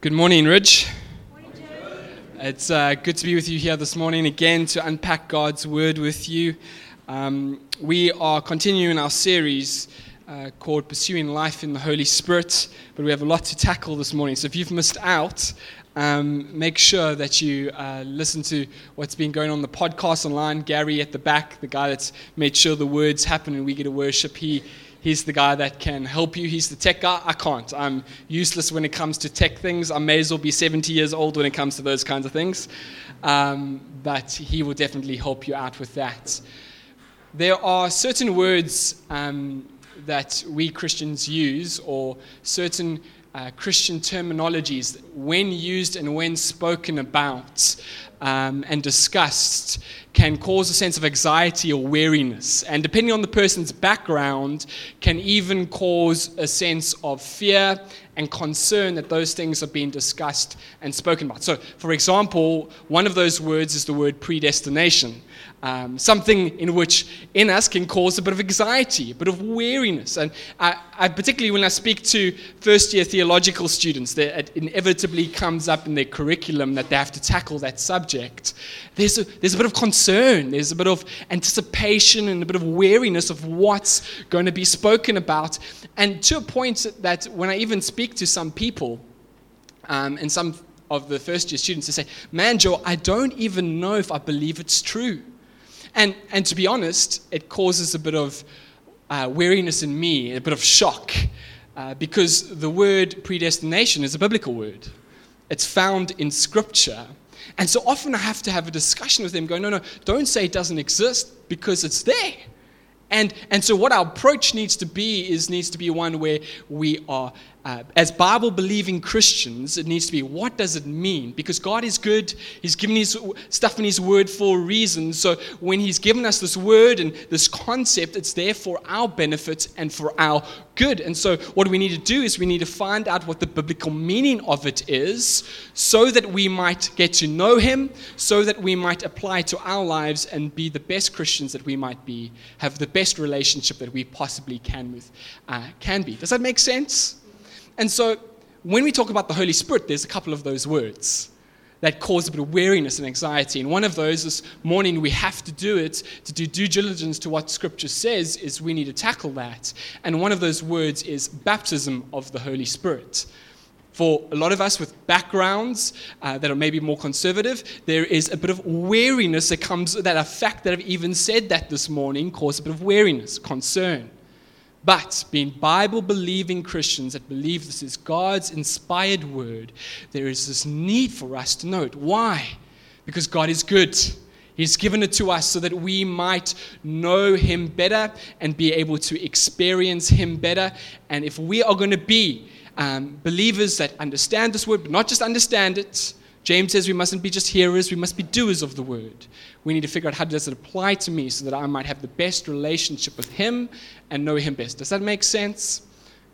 Good morning, Ridge. It's uh, good to be with you here this morning again to unpack God's Word with you. Um, we are continuing our series uh, called Pursuing Life in the Holy Spirit, but we have a lot to tackle this morning. So if you've missed out, um, make sure that you uh, listen to what's been going on the podcast online. Gary at the back, the guy that's made sure the words happen and we get to worship, he He's the guy that can help you. He's the tech guy. I can't. I'm useless when it comes to tech things. I may as well be 70 years old when it comes to those kinds of things. Um, but he will definitely help you out with that. There are certain words um, that we Christians use, or certain uh, Christian terminologies, when used and when spoken about um, and disgust can cause a sense of anxiety or weariness. And depending on the person's background, can even cause a sense of fear and concern that those things are being discussed and spoken about. So, for example, one of those words is the word predestination um, something in which in us can cause a bit of anxiety, a bit of weariness. And I, I, particularly when I speak to first year theological students, it inevitably comes up in their curriculum that they have to tackle that subject. There's a, there's a bit of concern, there's a bit of anticipation and a bit of weariness of what's going to be spoken about. And to a point that when I even speak to some people, um, and some of the first year students, they say, Man, Joe, I don't even know if I believe it's true. And, and to be honest, it causes a bit of uh, weariness in me, a bit of shock, uh, because the word predestination is a biblical word. It's found in Scripture. And so often I have to have a discussion with them going, no, no, don't say it doesn't exist because it's there. And, and so what our approach needs to be is needs to be one where we are uh, as Bible believing Christians, it needs to be what does it mean? Because God is good. He's given His stuff in His Word for a reason. So when He's given us this Word and this concept, it's there for our benefit and for our good. And so what we need to do is we need to find out what the biblical meaning of it is so that we might get to know Him, so that we might apply to our lives and be the best Christians that we might be, have the best relationship that we possibly can with, uh, can be. Does that make sense? And so when we talk about the Holy Spirit, there's a couple of those words that cause a bit of weariness and anxiety. And one of those this morning, we have to do it to do due diligence to what Scripture says, is we need to tackle that. And one of those words is baptism of the Holy Spirit. For a lot of us with backgrounds uh, that are maybe more conservative, there is a bit of weariness that comes, that a fact that I've even said that this morning caused a bit of weariness, concern. But being Bible believing Christians that believe this is God's inspired word, there is this need for us to know it. Why? Because God is good. He's given it to us so that we might know Him better and be able to experience Him better. And if we are going to be um, believers that understand this word, but not just understand it, James says we mustn't be just hearers, we must be doers of the word. We need to figure out how does it apply to me so that I might have the best relationship with him and know him best. Does that make sense?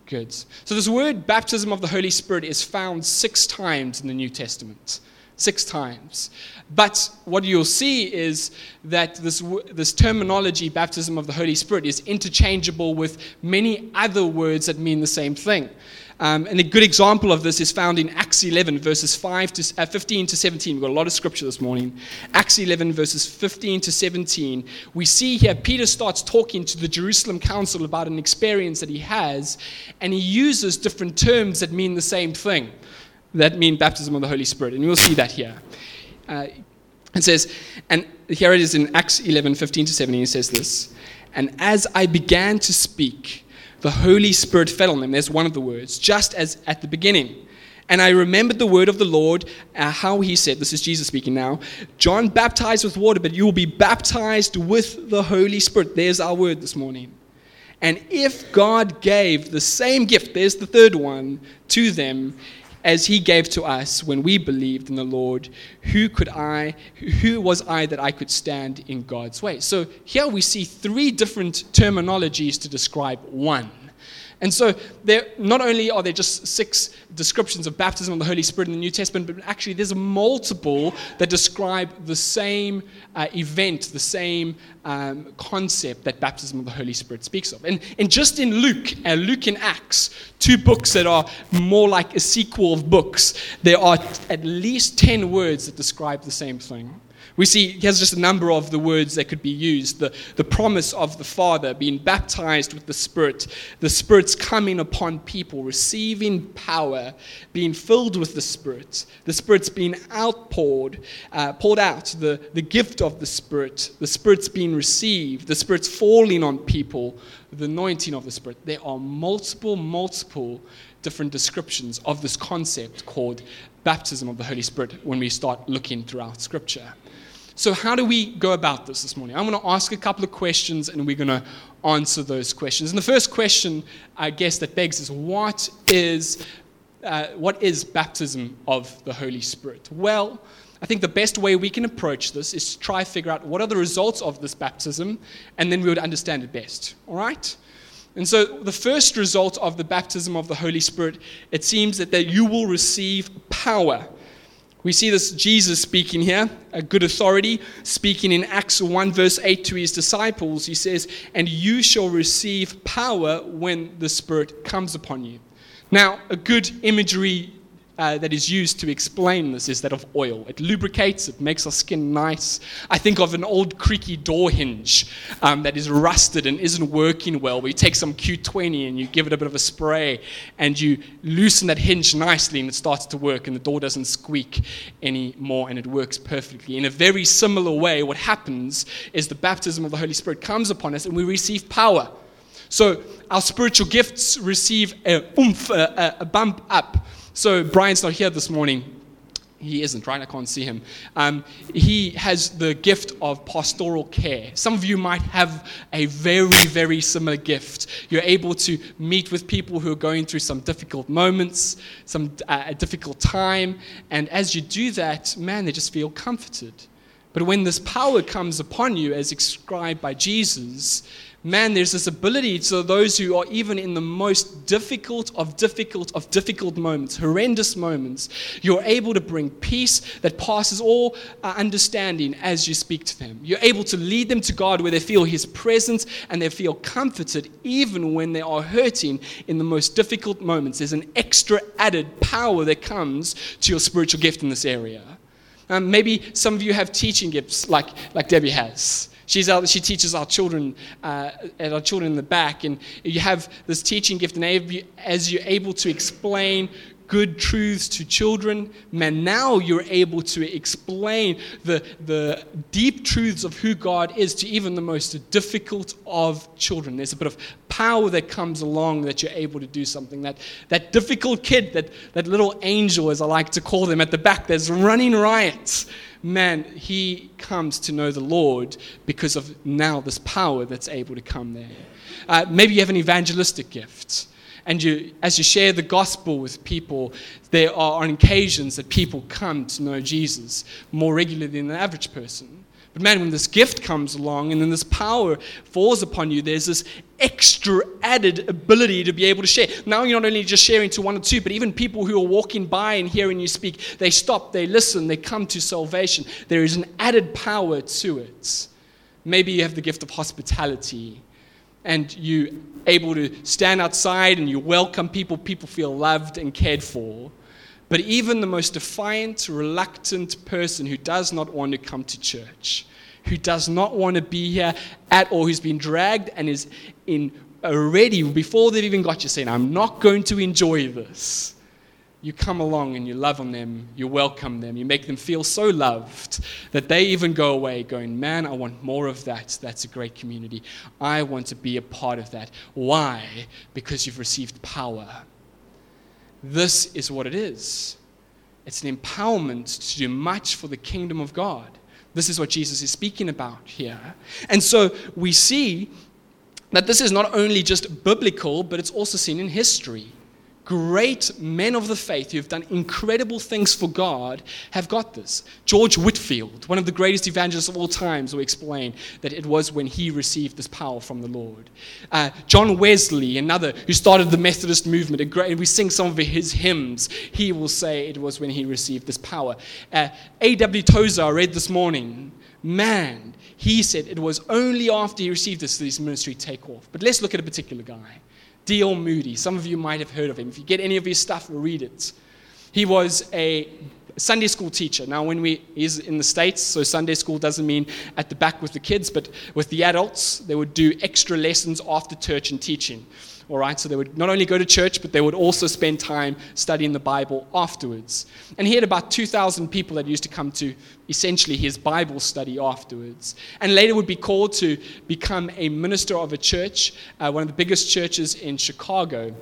Good. So this word baptism of the Holy Spirit is found six times in the New Testament. Six times. But what you'll see is that this, this terminology, baptism of the Holy Spirit, is interchangeable with many other words that mean the same thing. Um, and a good example of this is found in Acts 11, verses 5 to, uh, 15 to 17. We've got a lot of scripture this morning. Acts 11, verses 15 to 17. We see here Peter starts talking to the Jerusalem council about an experience that he has, and he uses different terms that mean the same thing, that mean baptism of the Holy Spirit. And we'll see that here. Uh, it says, and here it is in Acts 11, 15 to 17. He says this, And as I began to speak, the Holy Spirit fell on them. There's one of the words, just as at the beginning. And I remembered the word of the Lord, uh, how he said, This is Jesus speaking now John baptized with water, but you will be baptized with the Holy Spirit. There's our word this morning. And if God gave the same gift, there's the third one, to them, as he gave to us when we believed in the Lord, who could I, who was I that I could stand in God's way? So here we see three different terminologies to describe one. And so, there, not only are there just six descriptions of baptism of the Holy Spirit in the New Testament, but actually there's multiple that describe the same uh, event, the same um, concept that baptism of the Holy Spirit speaks of. And, and just in Luke, uh, Luke and Acts, two books that are more like a sequel of books, there are at least 10 words that describe the same thing. We see he has just a number of the words that could be used the, the promise of the Father, being baptized with the Spirit, the Spirit's coming upon people, receiving power, being filled with the Spirit, the Spirit's being outpoured, uh, poured out, the, the gift of the Spirit, the Spirit's being received, the Spirit's falling on people, the anointing of the Spirit. There are multiple, multiple different descriptions of this concept called baptism of the Holy Spirit when we start looking throughout Scripture. So, how do we go about this this morning? I'm going to ask a couple of questions and we're going to answer those questions. And the first question, I guess, that begs is what is, uh, what is baptism of the Holy Spirit? Well, I think the best way we can approach this is to try to figure out what are the results of this baptism, and then we would understand it best. All right? And so, the first result of the baptism of the Holy Spirit, it seems that, that you will receive power. We see this Jesus speaking here, a good authority, speaking in Acts 1, verse 8 to his disciples. He says, And you shall receive power when the Spirit comes upon you. Now, a good imagery uh, that is used to explain this is that of oil. It lubricates, it makes our skin nice. I think of an old creaky door hinge um, that is rusted and isn't working well, where you take some Q20 and you give it a bit of a spray and you loosen that hinge nicely and it starts to work and the door doesn't squeak anymore and it works perfectly. In a very similar way, what happens is the baptism of the Holy Spirit comes upon us and we receive power. So our spiritual gifts receive a oomph, a, a bump up. So Brian's not here this morning. He isn't, right? I can't see him. Um, he has the gift of pastoral care. Some of you might have a very, very similar gift. You're able to meet with people who are going through some difficult moments, some uh, a difficult time, and as you do that, man, they just feel comforted. But when this power comes upon you, as described by Jesus, man, there's this ability to those who are even in the most difficult of difficult of difficult moments, horrendous moments, you're able to bring peace that passes all uh, understanding as you speak to them. You're able to lead them to God where they feel His presence and they feel comforted even when they are hurting in the most difficult moments. There's an extra added power that comes to your spiritual gift in this area. Um, maybe some of you have teaching gifts like, like Debbie has. She's out, she teaches our children, uh, our children in the back, and you have this teaching gift, and as you're able to explain good truths to children, man, now you're able to explain the, the deep truths of who God is to even the most difficult of children. There's a bit of power that comes along that you're able to do something. That, that difficult kid, that, that little angel, as I like to call them, at the back, there's running riots man, he comes to know the Lord because of now this power that's able to come there. Uh, maybe you have an evangelistic gift. And you, as you share the gospel with people, there are on occasions that people come to know Jesus more regularly than the average person. But man, when this gift comes along and then this power falls upon you, there's this extra added ability to be able to share. Now you're not only just sharing to one or two, but even people who are walking by and hearing you speak, they stop, they listen, they come to salvation. There is an added power to it. Maybe you have the gift of hospitality and you're able to stand outside and you welcome people, people feel loved and cared for. But even the most defiant, reluctant person who does not want to come to church, who does not want to be here at all, who's been dragged and is in already before they've even got you saying, I'm not going to enjoy this you come along and you love on them, you welcome them, you make them feel so loved that they even go away going, Man, I want more of that. That's a great community. I want to be a part of that. Why? Because you've received power. This is what it is it's an empowerment to do much for the kingdom of God. This is what Jesus is speaking about here. And so we see that this is not only just biblical, but it's also seen in history. great men of the faith who have done incredible things for God have got this. George Whitefield, one of the greatest evangelists of all times, will explain that it was when he received this power from the Lord. Uh, John Wesley, another who started the Methodist movement, and we sing some of his hymns, he will say it was when he received this power. Uh, A.W. Tozer, I read this morning, man, he said it was only after he received this that his ministry take off. But let's look at a particular guy. D.L. Moody. Some of you might have heard of him. If you get any of his stuff, read it. He was a Sunday school teacher. Now, when we he's in the States, so Sunday school doesn't mean at the back with the kids, but with the adults, they would do extra lessons after church and teaching. All right, so they would not only go to church, but they would also spend time studying the Bible afterwards. And he had about 2,000 people that used to come to essentially his Bible study afterwards. And later would be called to become a minister of a church, uh, one of the biggest churches in Chicago.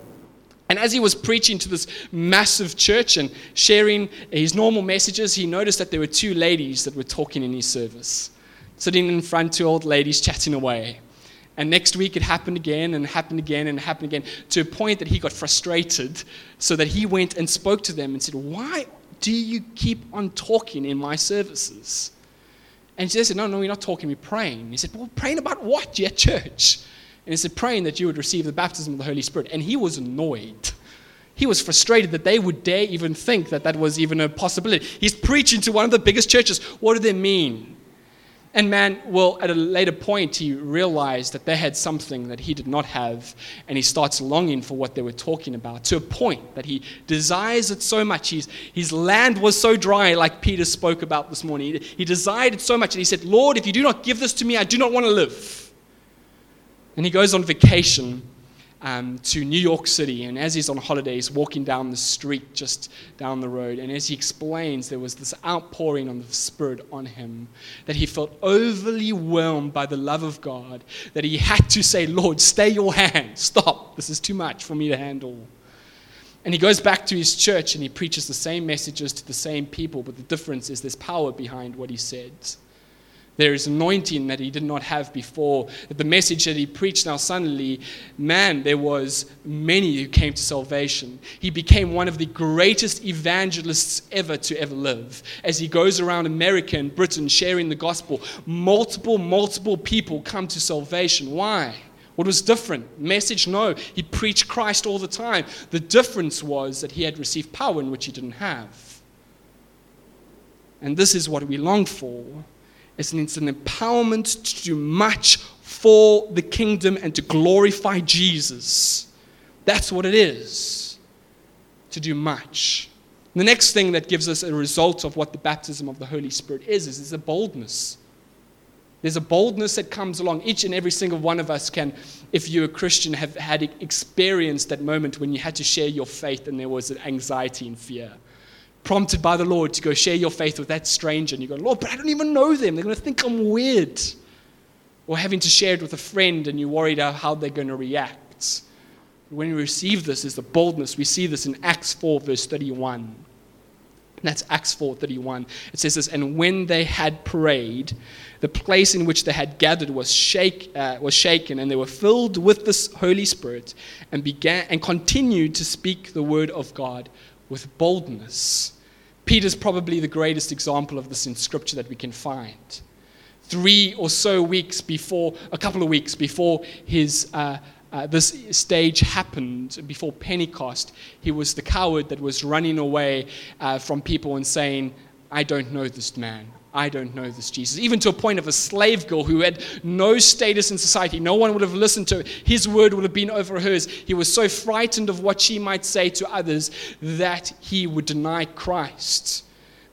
And as he was preaching to this massive church and sharing his normal messages, he noticed that there were two ladies that were talking in his service, sitting in front, two old ladies chatting away. And next week it happened again and happened again and happened again to a point that he got frustrated so that he went and spoke to them and said, Why do you keep on talking in my services? And they said, No, no, we're not talking, we're praying. He said, Well, praying about what, at church? And he said, Praying that you would receive the baptism of the Holy Spirit. And he was annoyed. He was frustrated that they would dare even think that that was even a possibility. He's preaching to one of the biggest churches. What do they mean? And man, well, at a later point, he realized that they had something that he did not have, and he starts longing for what they were talking about to a point that he desires it so much. He's, his land was so dry, like Peter spoke about this morning. He, he desired it so much, and he said, Lord, if you do not give this to me, I do not want to live. And he goes on vacation um, to New York City. And as he's on holidays, walking down the street just down the road, and as he explains, there was this outpouring of the Spirit on him that he felt overly whelmed by the love of God that he had to say, Lord, stay your hand. Stop. This is too much for me to handle. And he goes back to his church and he preaches the same messages to the same people, but the difference is there's power behind what he said. There is anointing that he did not have before. The message that he preached now suddenly, man, there was many who came to salvation. He became one of the greatest evangelists ever to ever live. As he goes around America and Britain sharing the gospel, multiple, multiple people come to salvation. Why? What was different? Message? No. He preached Christ all the time. The difference was that he had received power in which he didn't have. And this is what we long for it's an, it's an empowerment to do much for the kingdom and to glorify Jesus. That's what it is to do much. The next thing that gives us a result of what the baptism of the Holy Spirit is, is there's a boldness. There's a boldness that comes along. Each and every single one of us can, if you're a Christian, have had experienced that moment when you had to share your faith and there was an anxiety and fear prompted by the Lord to go share your faith with that stranger, and you go, Lord, but I don't even know them. They're going to think I'm weird. Or having to share it with a friend, and you're worried about how they're going to react. When we receive this is the boldness. We see this in Acts 4, verse 31. That's Acts 4:31. It says this, and when they had prayed, the place in which they had gathered was, shake, uh, was shaken, and they were filled with the Holy Spirit, and began and continued to speak the word of God with boldness. Peter's probably the greatest example of this in Scripture that we can find. Three or so weeks before, a couple of weeks before his, uh, uh, this stage happened, before Pentecost, he was the coward that was running away uh, from people and saying, I don't know this man. I don't know this Jesus. Even to a point of a slave girl who had no status in society. No one would have listened to His word would have been over hers. He was so frightened of what she might say to others that he would deny Christ.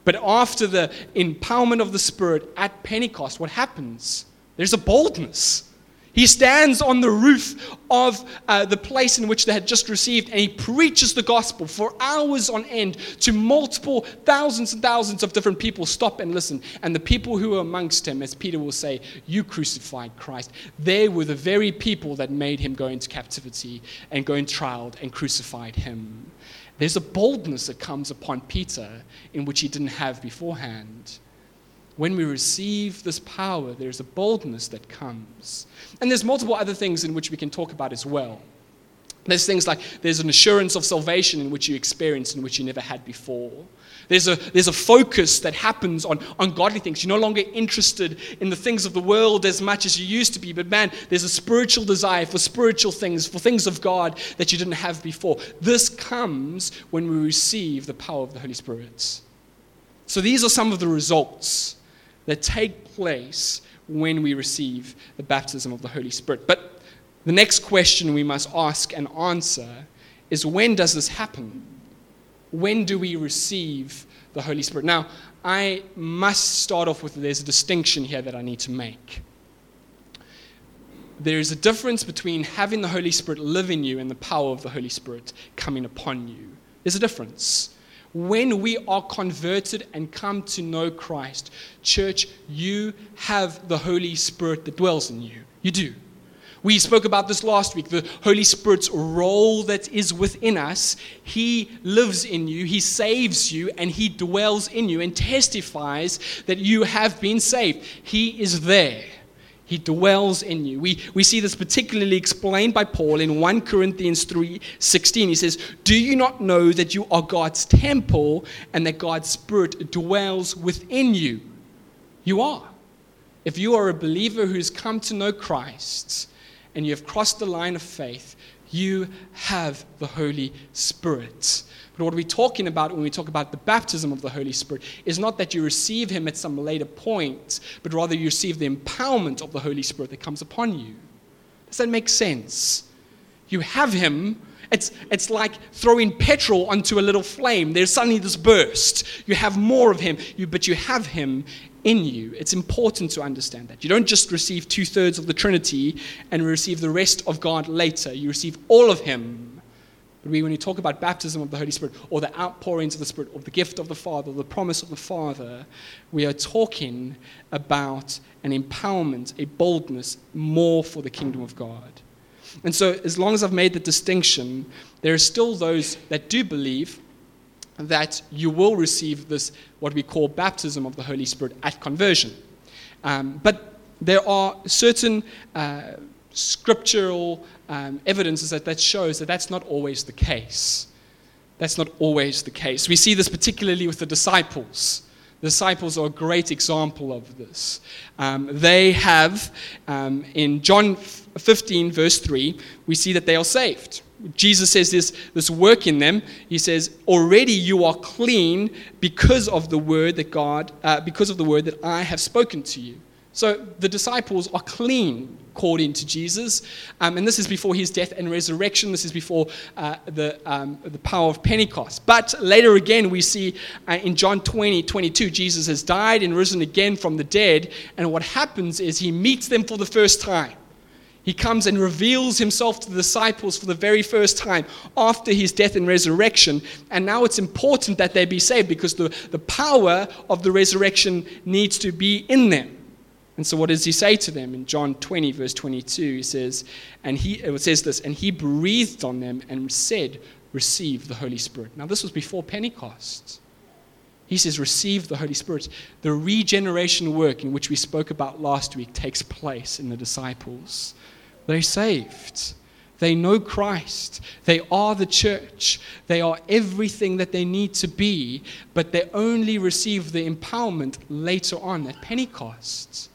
But after the empowerment of the Spirit at Pentecost, what happens? There's a boldness. He stands on the roof of uh, the place in which they had just received and he preaches the gospel for hours on end to multiple thousands and thousands of different people. Stop and listen. And the people who were amongst him, as Peter will say, You crucified Christ. They were the very people that made him go into captivity and go in trial and crucified him. There's a boldness that comes upon Peter in which he didn't have beforehand when we receive this power, there's a boldness that comes. And there's multiple other things in which we can talk about as well. There's things like there's an assurance of salvation in which you experience in which you never had before. There's a, there's a focus that happens on, on godly things. You're no longer interested in the things of the world as much as you used to be. But man, there's a spiritual desire for spiritual things, for things of God that you didn't have before. This comes when we receive the power of the Holy Spirit. So these are some of the results that take place when we receive the baptism of the Holy Spirit. But the next question we must ask and answer is when does this happen? When do we receive the Holy Spirit? Now, I must start off with there's a distinction here that I need to make. There is a difference between having the Holy Spirit live in you and the power of the Holy Spirit coming upon you. There's a difference. When we are converted and come to know Christ, church, you have the Holy Spirit that dwells in you. You do. We spoke about this last week the Holy Spirit's role that is within us. He lives in you, He saves you, and He dwells in you and testifies that you have been saved. He is there. He dwells in you. We, we see this particularly explained by Paul in 1 Corinthians 3 16. He says, Do you not know that you are God's temple and that God's Spirit dwells within you? You are. If you are a believer who's come to know Christ, and you have crossed the line of faith, you have the Holy Spirit. But what we're talking about when we talk about the baptism of the Holy Spirit is not that you receive Him at some later point, but rather you receive the empowerment of the Holy Spirit that comes upon you. Does that make sense? You have Him. It's, it's like throwing petrol onto a little flame. There's suddenly this burst. You have more of Him, you, but you have Him in you. It's important to understand that. You don't just receive two thirds of the Trinity and receive the rest of God later. You receive all of Him. But we, when you talk about baptism of the Holy Spirit or the outpourings of the Spirit or the gift of the Father, the promise of the Father, we are talking about an empowerment, a boldness more for the kingdom of God. And so, as long as I've made the distinction, there are still those that do believe that you will receive this, what we call baptism of the Holy Spirit at conversion. Um, but there are certain uh, scriptural um, evidences that, that shows that that's not always the case. That's not always the case. We see this particularly with the disciples. The disciples are a great example of this. Um, they have, um, in John 15, verse 3, we see that they are saved. Jesus says this, this work in them. He says, Already you are clean because of the word that God, uh, because of the word that I have spoken to you. So the disciples are clean according to Jesus. Um, and this is before his death and resurrection. This is before uh, the, um, the power of Pentecost. But later again, we see uh, in John 20, 22, Jesus has died and risen again from the dead. And what happens is he meets them for the first time. He comes and reveals himself to the disciples for the very first time after his death and resurrection. And now it's important that they be saved because the, the power of the resurrection needs to be in them. And so, what does he say to them in John 20, verse 22? He says, and he uh, it says this, and he breathed on them and said, Receive the Holy Spirit. Now, this was before Pentecost. He says, Receive the Holy Spirit. The regeneration work in which we spoke about last week takes place in the disciples. They're saved. They know Christ. They are the church. They are everything that they need to be, but they only receive the empowerment later on at Pentecost.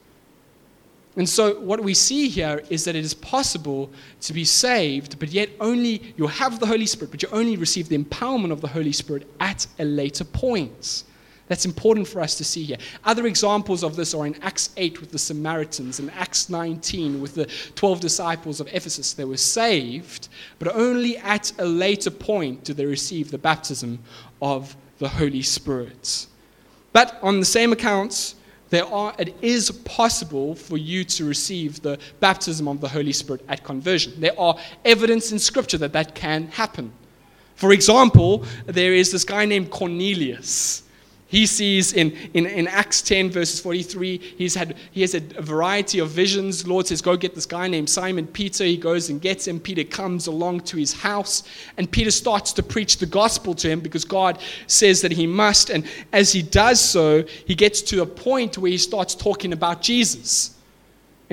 And so, what we see here is that it is possible to be saved, but yet only you have the Holy Spirit, but you only receive the empowerment of the Holy Spirit at a later point. That's important for us to see here. Other examples of this are in Acts 8 with the Samaritans and Acts 19 with the 12 disciples of Ephesus. They were saved, but only at a later point did they receive the baptism of the Holy Spirit. But on the same accounts, there are, it is possible for you to receive the baptism of the Holy Spirit at conversion. There are evidence in Scripture that that can happen. For example, there is this guy named Cornelius. He sees in, in, in Acts 10, verses 43, he's had, he has a variety of visions. Lord says, Go get this guy named Simon Peter. He goes and gets him. Peter comes along to his house, and Peter starts to preach the gospel to him because God says that he must. And as he does so, he gets to a point where he starts talking about Jesus.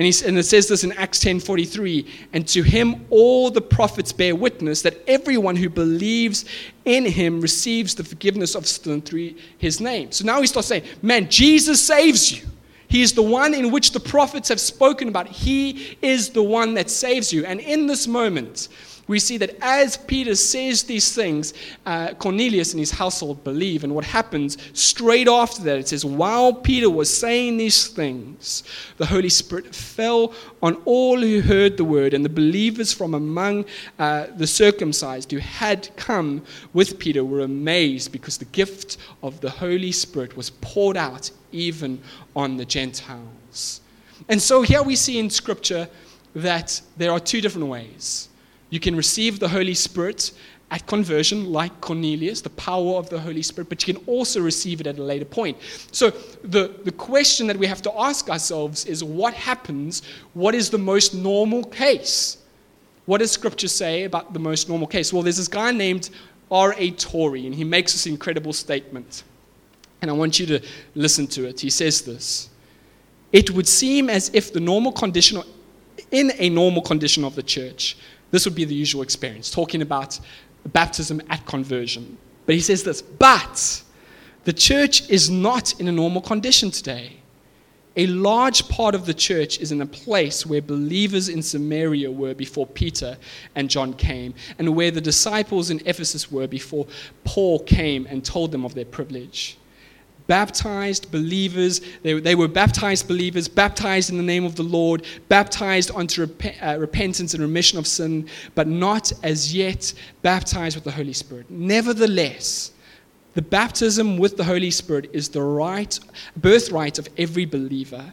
And, he, and it says this in Acts 10:43, and to him all the prophets bear witness that everyone who believes in him receives the forgiveness of sin through his name. So now he starts saying, man, Jesus saves you. He is the one in which the prophets have spoken about. He is the one that saves you. And in this moment, we see that as Peter says these things, uh, Cornelius and his household believe. And what happens straight after that, it says, while Peter was saying these things, the Holy Spirit fell on all who heard the word, and the believers from among uh, the circumcised who had come with Peter were amazed because the gift of the Holy Spirit was poured out even on the Gentiles. And so here we see in Scripture that there are two different ways you can receive the Holy Spirit at conversion, like Cornelius, the power of the Holy Spirit, but you can also receive it at a later point. So, the, the question that we have to ask ourselves is what happens? What is the most normal case? What does Scripture say about the most normal case? Well, there's this guy named R.A. Torrey, and he makes this incredible statement. And I want you to listen to it. He says this It would seem as if the normal condition, in a normal condition of the church, this would be the usual experience, talking about baptism at conversion. But he says this, but the church is not in a normal condition today. A large part of the church is in a place where believers in Samaria were before Peter and John came, and where the disciples in Ephesus were before Paul came and told them of their privilege baptized believers. They, they were baptized believers, baptized in the name of the Lord, baptized unto rep- uh, repentance and remission of sin, but not as yet baptized with the Holy Spirit. Nevertheless, the baptism with the Holy Spirit is the right, birthright of every believer.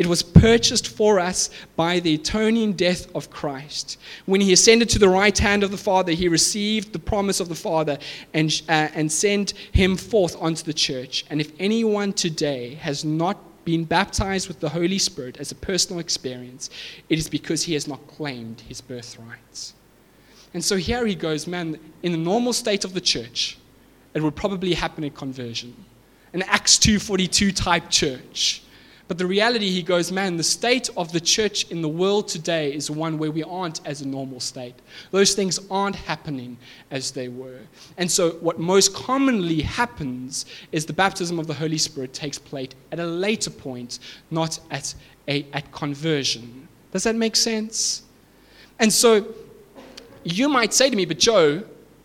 It was purchased for us by the atoning death of Christ. When he ascended to the right hand of the Father, he received the promise of the Father and, uh, and sent him forth onto the church. And if anyone today has not been baptized with the Holy Spirit as a personal experience, it is because he has not claimed his birthright. And so here he goes, man, in the normal state of the church, it would probably happen at conversion. An Acts 2.42 type church but the reality, he goes, man, the state of the church in the world today is one where we aren't as a normal state. Those things aren't happening as they were. And so, what most commonly happens is the baptism of the Holy Spirit takes place at a later point, not at, a, at conversion. Does that make sense? And so, you might say to me, but Joe,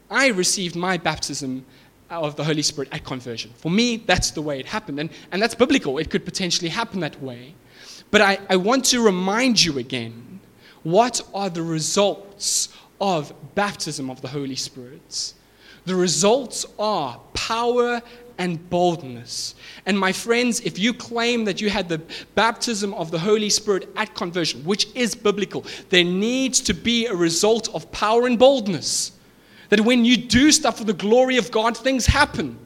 I received my baptism of the Holy Spirit at conversion. For me, that's the way it happened. And, and that's biblical. It could potentially happen that way. But I, I want to remind you again what are the results of baptism of the Holy Spirit? The results are power and boldness. And my friends, if you claim that you had the baptism of the Holy Spirit at conversion, which is biblical, there needs to be a result of power and boldness. That when you do stuff for the glory of God, things happen.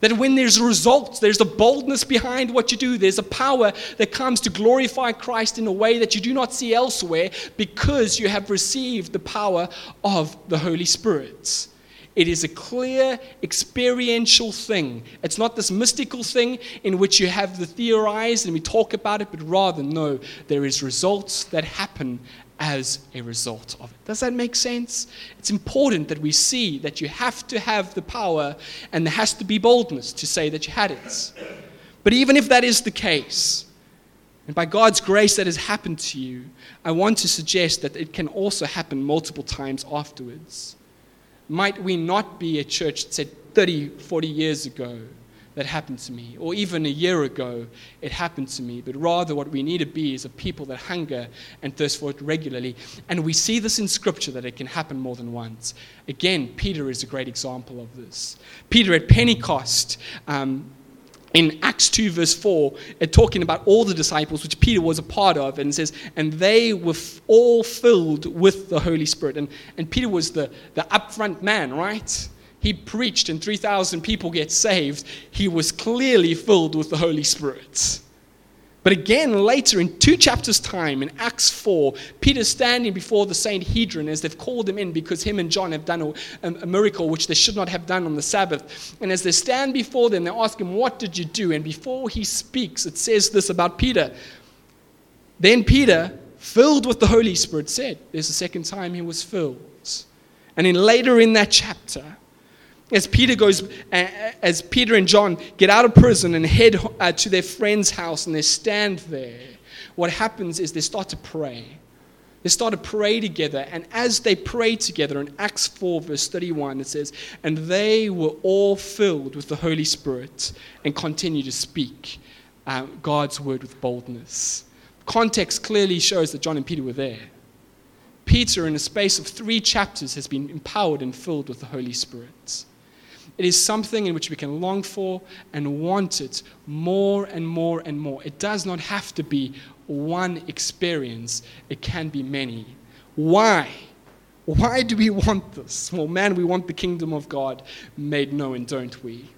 That when there's results, there's a boldness behind what you do. There's a power that comes to glorify Christ in a way that you do not see elsewhere because you have received the power of the Holy Spirit. It is a clear experiential thing. It's not this mystical thing in which you have the theorized and we talk about it, but rather, no, there is results that happen as a result of it. Does that make sense? It's important that we see that you have to have the power and there has to be boldness to say that you had it. But even if that is the case, and by God's grace that has happened to you, I want to suggest that it can also happen multiple times afterwards. Might we not be a church that said 30, 40 years ago, that happened to me, or even a year ago it happened to me, but rather what we need to be is a people that hunger and thirst for it regularly. And we see this in Scripture that it can happen more than once. Again, Peter is a great example of this. Peter at Pentecost, um, in Acts 2, verse 4, it talking about all the disciples, which Peter was a part of, and says, and they were f- all filled with the Holy Spirit. And, and Peter was the, the upfront man, right? He preached and 3,000 people get saved, he was clearly filled with the Holy Spirit. But again, later in two chapters' time, in Acts 4, Peter's standing before the Sanhedrin as they've called him in because him and John have done a, a, miracle which they should not have done on the Sabbath. And as they stand before them, they ask him, What did you do? And before he speaks, it says this about Peter Then Peter, filled with the Holy Spirit, said, There's a second time he was filled. And then later in that chapter, as Peter goes, as Peter and John get out of prison and head uh, to their friend's house and they stand there, what happens is they start to pray. They start to pray together, and as they pray together in Acts 4, verse 31, it says, And they were all filled with the Holy Spirit and continue to speak uh, God's word with boldness. Context clearly shows that John and Peter were there. Peter, in a space of three chapters, has been empowered and filled with the Holy Spirit. It is something in which we can long for and want it more and more and more. It does not have to be one experience, it can be many. Why? Why do we want this? Well, man, we want the kingdom of God made known, don't we?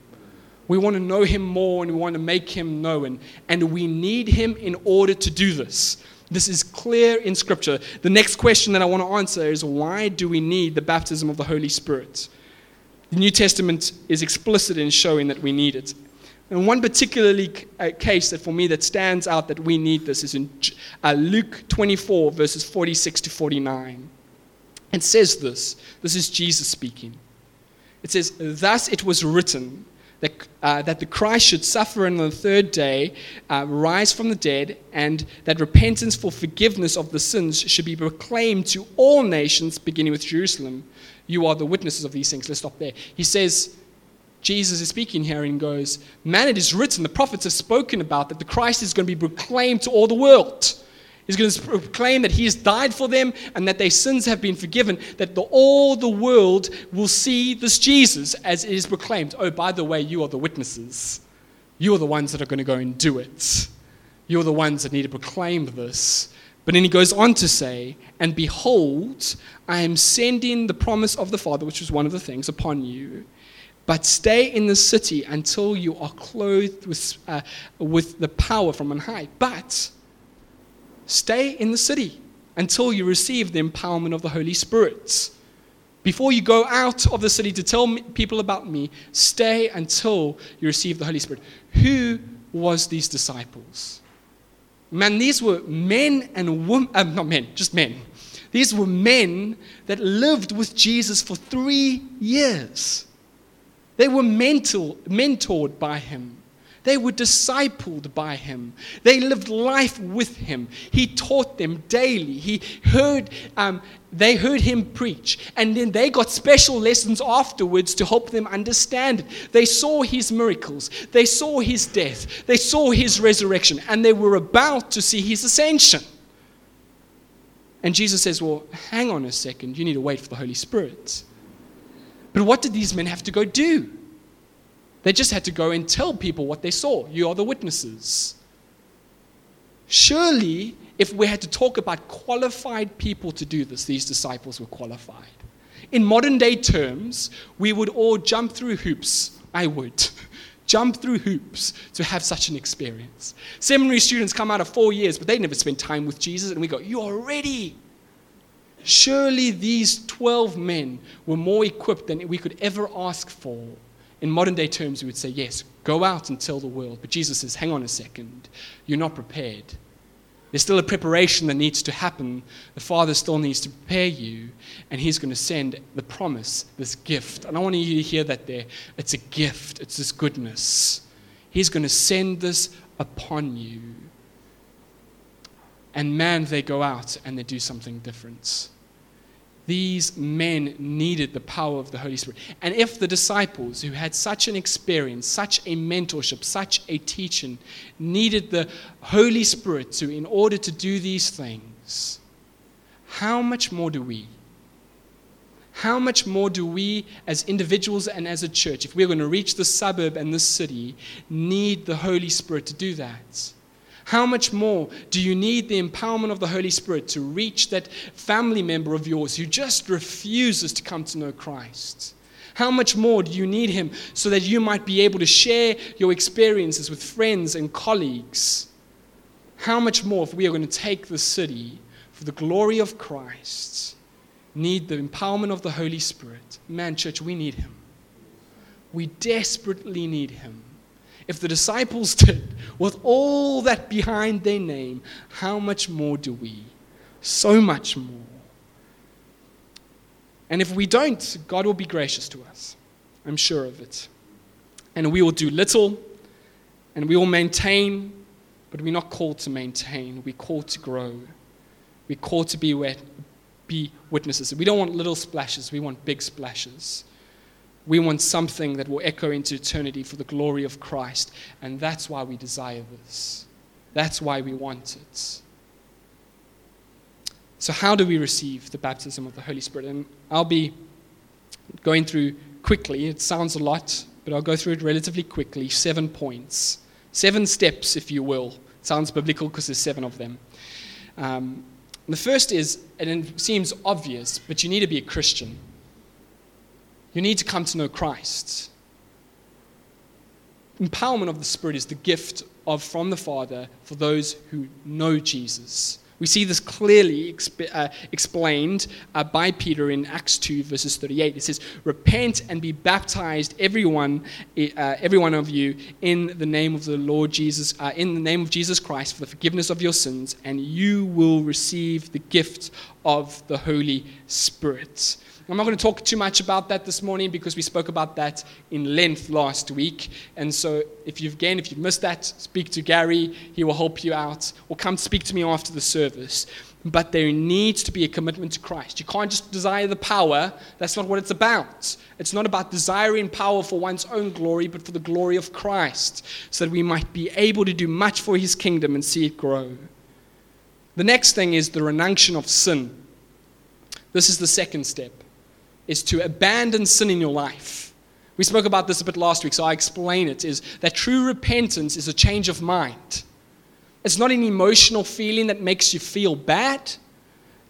We want to know him more and we want to make him known. And we need him in order to do this. This is clear in Scripture. The next question that I want to answer is why do we need the baptism of the Holy Spirit? The New Testament is explicit in showing that we need it. And one particularly uh, case that for me that stands out that we need this is in uh, Luke 24, verses 46 to 49. It says this. This is Jesus speaking. It says, Thus it was written that, uh, that the Christ should suffer and on the third day, uh, rise from the dead, and that repentance for forgiveness of the sins should be proclaimed to all nations, beginning with Jerusalem. You are the witnesses of these things. Let's stop there. He says, Jesus is speaking here and goes, Man, it is written, the prophets have spoken about that the Christ is going to be proclaimed to all the world. He's going to proclaim that he has died for them and that their sins have been forgiven, that the, all the world will see this Jesus as it is proclaimed. Oh, by the way, you are the witnesses. You are the ones that are going to go and do it. You're the ones that need to proclaim this. But then he goes on to say, And behold, I am sending the promise of the Father, which was one of the things, upon you. But stay in the city until you are clothed with, uh, with the power from on high. But stay in the city until you receive the empowerment of the Holy Spirit. Before you go out of the city to tell people about me, stay until you receive the Holy Spirit. Who was these disciples? Man, these were men and women, uh, not men, just men. These were men that lived with Jesus for three years. They were mental, mentored by him. They were discipled by him. They lived life with him. He taught them daily. He heard, um, they heard him preach. And then they got special lessons afterwards to help them understand it. They saw his miracles. They saw his death. They saw his resurrection. And they were about to see his ascension. And Jesus says, Well, hang on a second. You need to wait for the Holy Spirit. But what did these men have to go do? They just had to go and tell people what they saw. You are the witnesses. Surely, if we had to talk about qualified people to do this, these disciples were qualified. In modern day terms, we would all jump through hoops. I would. jump through hoops to have such an experience. Seminary students come out of four years, but they never spend time with Jesus, and we go, You are ready. Surely these 12 men were more equipped than we could ever ask for. In modern day terms, we would say, yes, go out and tell the world. But Jesus says, hang on a second, you're not prepared. There's still a preparation that needs to happen. The Father still needs to prepare you, and He's going to send the promise, this gift. And I want you to hear that there. It's a gift, it's this goodness. He's going to send this upon you. And man, they go out and they do something different. These men needed the power of the Holy Spirit. And if the disciples, who had such an experience, such a mentorship, such a teaching, needed the Holy Spirit to, in order to do these things, how much more do we? How much more do we, as individuals and as a church, if we're going to reach the suburb and this city, need the Holy Spirit to do that? How much more do you need the empowerment of the Holy Spirit to reach that family member of yours who just refuses to come to know Christ? How much more do you need Him so that you might be able to share your experiences with friends and colleagues? How much more, if we are going to take the city for the glory of Christ, need the empowerment of the Holy Spirit? Man, church, we need Him. We desperately need Him. If the disciples did with all that behind their name, how much more do we? So much more. And if we don't, God will be gracious to us. I'm sure of it. And we will do little and we will maintain, but we're not called to maintain. We're called to grow. We're called to be, wet, be witnesses. We don't want little splashes, we want big splashes. We want something that will echo into eternity for the glory of Christ. And that's why we desire this. That's why we want it. So, how do we receive the baptism of the Holy Spirit? And I'll be going through quickly. It sounds a lot, but I'll go through it relatively quickly. Seven points, seven steps, if you will. It sounds biblical because there's seven of them. Um, the first is, and it seems obvious, but you need to be a Christian. You need to come to know Christ. Empowerment of the Spirit is the gift of from the Father for those who know Jesus. We see this clearly exp- uh, explained uh, by Peter in Acts 2, verses 38. It says, Repent and be baptized, everyone, uh, every one of you, in the name of the Lord Jesus, uh, in the name of Jesus Christ, for the forgiveness of your sins, and you will receive the gift of the Holy Spirit. I'm not going to talk too much about that this morning because we spoke about that in length last week. And so, if you've again, if you've missed that, speak to Gary. He will help you out, or come speak to me after the service. But there needs to be a commitment to Christ. You can't just desire the power. That's not what it's about. It's not about desiring power for one's own glory, but for the glory of Christ, so that we might be able to do much for his kingdom and see it grow. The next thing is the renunction of sin. This is the second step is to abandon sin in your life. We spoke about this a bit last week, so I explain it is that true repentance is a change of mind. It's not an emotional feeling that makes you feel bad.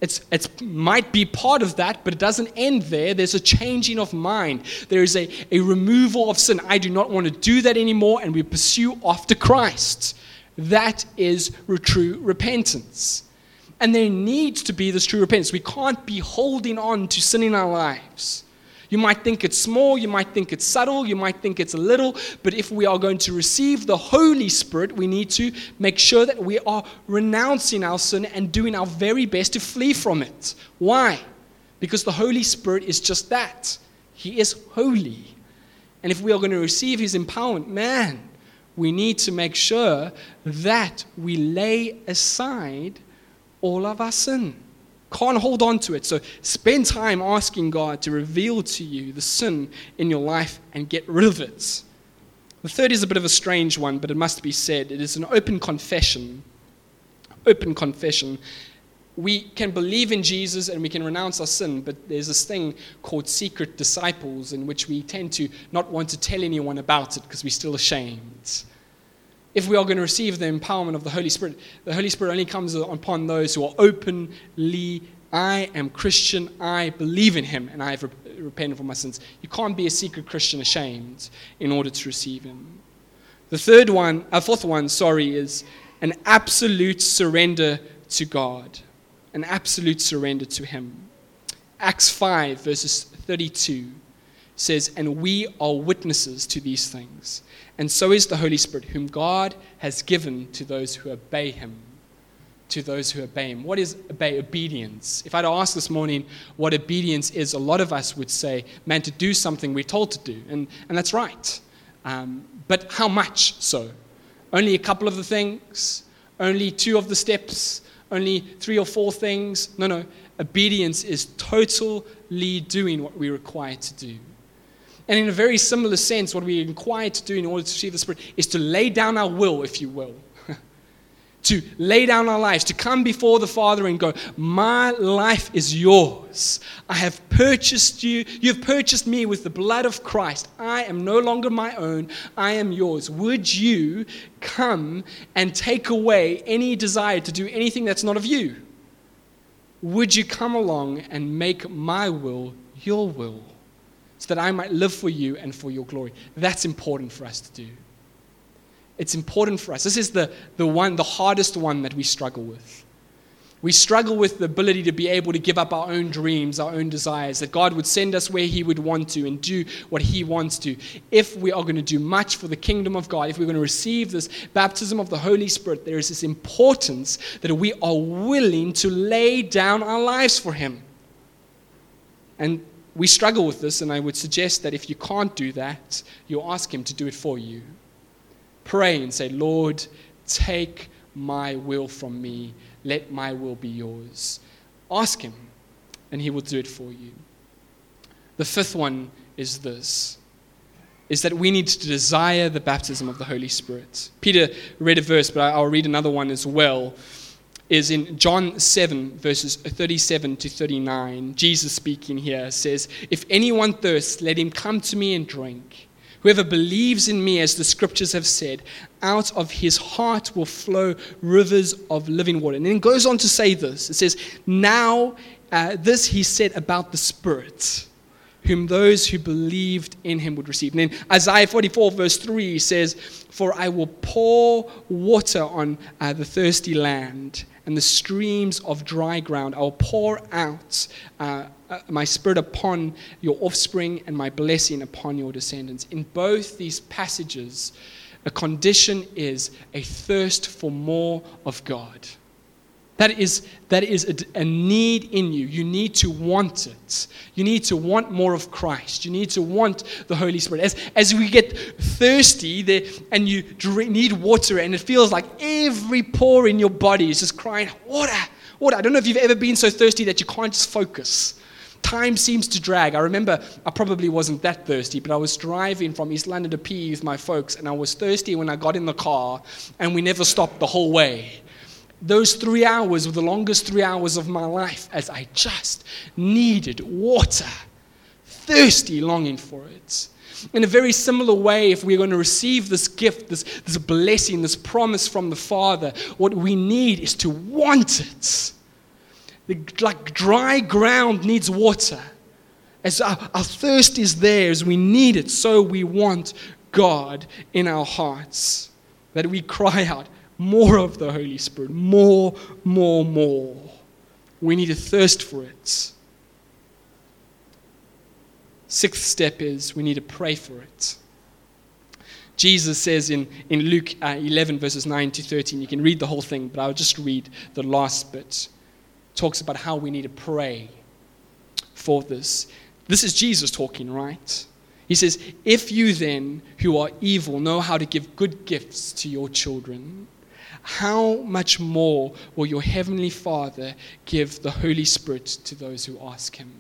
It's, it might be part of that, but it doesn't end there. There's a changing of mind. There is a, a removal of sin. I do not want to do that anymore, and we pursue after Christ. That is true repentance. And there needs to be this true repentance. We can't be holding on to sin in our lives. You might think it's small, you might think it's subtle, you might think it's a little, but if we are going to receive the Holy Spirit, we need to make sure that we are renouncing our sin and doing our very best to flee from it. Why? Because the Holy Spirit is just that. He is holy. And if we are going to receive His empowerment, man, we need to make sure that we lay aside all of our sin. Can't hold on to it. So spend time asking God to reveal to you the sin in your life and get rid of it. The third is a bit of a strange one, but it must be said. It is an open confession. Open confession. We can believe in Jesus and we can renounce our sin, but there's this thing called secret disciples in which we tend to not want to tell anyone about it because we're still ashamed if we are going to receive the empowerment of the Holy Spirit, the Holy Spirit only comes upon those who are openly, I am Christian, I believe in Him, and I have repented for my sins. You can't be a secret Christian ashamed in order to receive Him. The third one, a uh, fourth one, sorry, is an absolute surrender to God. An absolute surrender to Him. Acts 5, verses 32 says, And we are witnesses to these things and so is the Holy Spirit, whom God has given to those who obey him. To those who obey him. What is obey? Obedience. If I'd ask this morning what obedience is, a lot of us would say, man, to do something we're told to do. And, and that's right. Um, but how much so? Only a couple of the things? Only two of the steps? Only three or four things? No, no. Obedience is totally doing what we're required to do. And in a very similar sense, what we're inquired to do in order to see the Spirit is to lay down our will, if you will. to lay down our lives, to come before the Father and go, My life is yours. I have purchased you. You've purchased me with the blood of Christ. I am no longer my own. I am yours. Would you come and take away any desire to do anything that's not of you? Would you come along and make my will your will? So that I might live for you and for your glory. That's important for us to do. It's important for us. This is the, the one, the hardest one that we struggle with. We struggle with the ability to be able to give up our own dreams, our own desires, that God would send us where He would want to and do what He wants to. If we are going to do much for the kingdom of God, if we're going to receive this baptism of the Holy Spirit, there is this importance that we are willing to lay down our lives for Him. And we struggle with this, and I would suggest that if you can't do that, you ask Him to do it for you. Pray and say, Lord, take my will from me let my will be yours. Ask him, and he will do it for you. The fifth one is this is that we need to desire the baptism of the Holy Spirit. Peter read a verse, but I'll read another one as well. Is in John 7, verses 37 to 39. Jesus speaking here says, If anyone thirsts, let him come to me and drink. Whoever believes in me, as the scriptures have said, out of his heart will flow rivers of living water. And then goes on to say this it says, Now, uh, this he said about the Spirit, whom those who believed in him would receive. And then Isaiah 44, verse 3 says, For I will pour water on uh, the thirsty land and the streams of dry ground. I will pour out. Uh, uh, my spirit upon your offspring and my blessing upon your descendants. In both these passages, a condition is a thirst for more of God. That is, that is a, a, need in you. You need to want it. You need to want more of Christ. You need to want the Holy Spirit. As, as we get thirsty there, and you drink, need water, and it feels like every pore in your body is just crying, Water, water. I don't know if you've ever been so thirsty that you can't just focus. Time seems to drag. I remember I probably wasn't that thirsty, but I was driving from East London to P with my folks, and I was thirsty when I got in the car, and we never stopped the whole way. Those three hours were the longest three hours of my life as I just needed water, thirsty, longing for it. In a very similar way, if we're going to receive this gift, this, this blessing, this promise from the Father, what we need is to want it like dry ground needs water. As our, our thirst is there, as we need it, so we want God in our hearts. That we cry out, more of the Holy Spirit, more, more, more. We need a thirst for it. Sixth step is we need to pray for it. Jesus says in, in Luke uh, 11, verses 9 to 13, you can read the whole thing, but I'll just read the last bit talks about how we need to pray for this. This is Jesus talking, right? He says, If you then, who are evil, know how to give good gifts to your children, how much more will your heavenly Father give the Holy Spirit to those who ask him?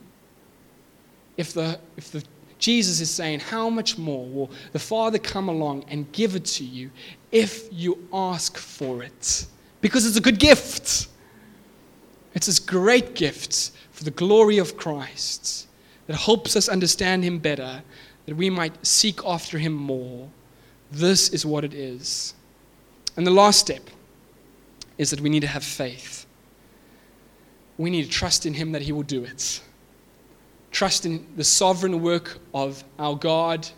If the, if the Jesus is saying, How much more will the Father come along and give it to you if you ask for it? Because it's a good gift. It's this great gift for the glory of Christ that helps us understand Him better, that we might seek after Him more. This is what it is. And the last step is that we need to have faith. We need to trust in Him that He will do it. Trust in the sovereign work of our God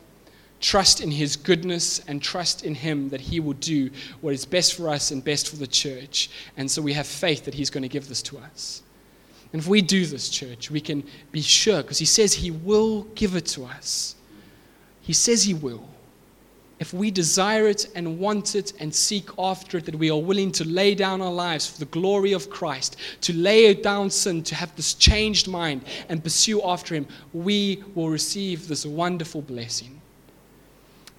trust in His goodness and trust in Him that He will do what is best for us and best for the church. And so we have faith that He's going to give this to us. And if we do this, church, we can be sure because He says He will give it to us. He says He will. If we desire it and want it and seek after it, that we are willing to lay down our lives for the glory of Christ, to lay down sin, to have this changed mind and pursue after Him, we will receive this wonderful blessing.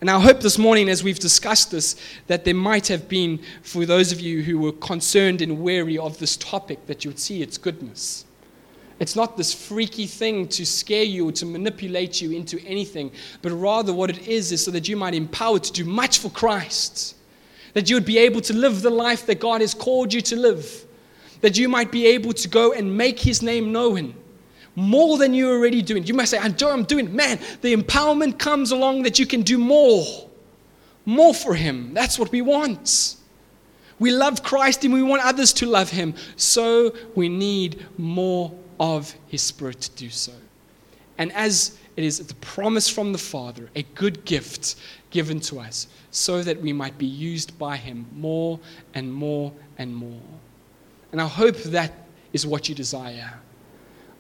And I hope this morning, as we've discussed this, that there might have been, for those of you who were concerned and wary of this topic, that you would see its goodness. It's not this freaky thing to scare you or to manipulate you into anything, but rather what it is is so that you might empower to do much for Christ. That you would be able to live the life that God has called you to live. That you might be able to go and make His name known more than you're already doing. You might say, I'm doing, man, the empowerment comes along that you can do more. More for Him. That's what we want. We love Christ and we want others to love Him. So we need more of His Spirit to do so. And as it is the promise from the Father, a good gift given to us, so that we might be used by Him more and more and more. And I hope that is what you desire.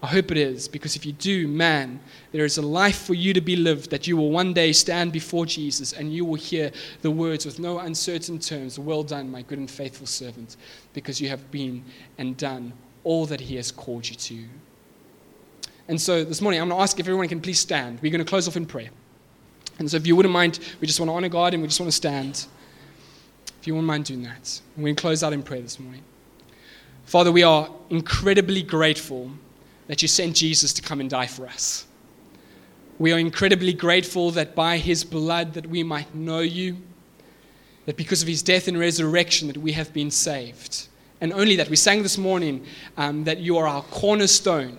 I hope it is, because if you do, man, there is a life for you to be lived that you will one day stand before Jesus and you will hear the words with no uncertain terms Well done, my good and faithful servant, because you have been and done all that he has called you to. And so this morning, I'm going to ask if everyone can please stand. We're going to close off in prayer. And so if you wouldn't mind, we just want to honor God and we just want to stand. If you wouldn't mind doing that, we're going to close out in prayer this morning. Father, we are incredibly grateful that you sent Jesus to come and die for us. We are incredibly grateful that by his blood that we might know you, that because of his death and resurrection that we have been saved. And only that we sang this morning um, that you are our cornerstone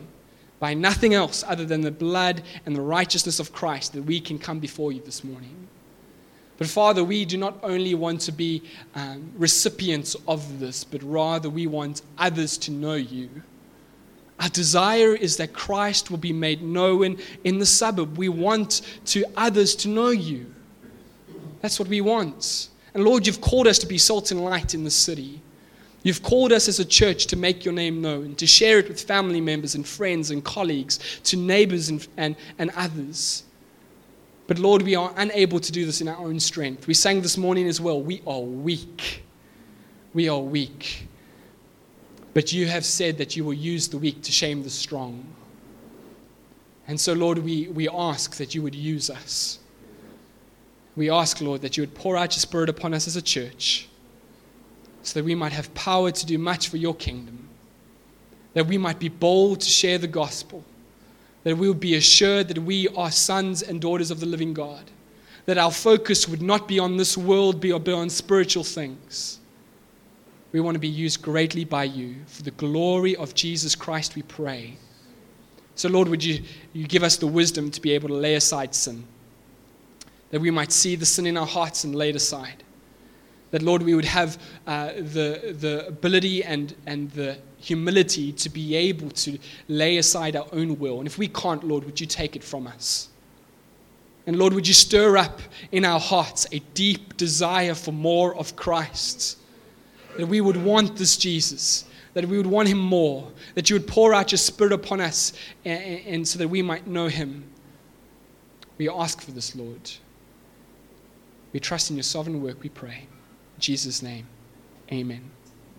by nothing else other than the blood and the righteousness of Christ that we can come before you this morning. But Father, we do not only want to be um, recipients of this, but rather we want others to know you. Our desire is that Christ will be made known in the suburb. We want to others to know you. That's what we want. And Lord, you've called us to be salt and light in the city. You've called us as a church to make your name known, to share it with family members and friends and colleagues, to neighbors and, and, and others. But Lord, we are unable to do this in our own strength. We sang this morning as well. We are weak. We are weak. But you have said that you will use the weak to shame the strong. And so, Lord, we, we ask that you would use us. We ask, Lord, that you would pour out your Spirit upon us as a church so that we might have power to do much for your kingdom, that we might be bold to share the gospel, that we would be assured that we are sons and daughters of the living God, that our focus would not be on this world, but on spiritual things we want to be used greatly by you. For the glory of Jesus Christ, we pray. So, Lord, would you, you give us the wisdom to be able to lay aside sin? That we might see the sin in our hearts and lay it aside. That, Lord, we would have uh, the, the ability and, and the humility to be able to lay aside our own will. And if we can't, Lord, would you take it from us? And Lord, would you stir up in our hearts a deep desire for more of Christ? that we would want this Jesus, that we would want him more, that you would pour out your spirit upon us, and, and so that we might know him. We ask for this, Lord. We trust in your sovereign work, we pray. Jesus' name, amen.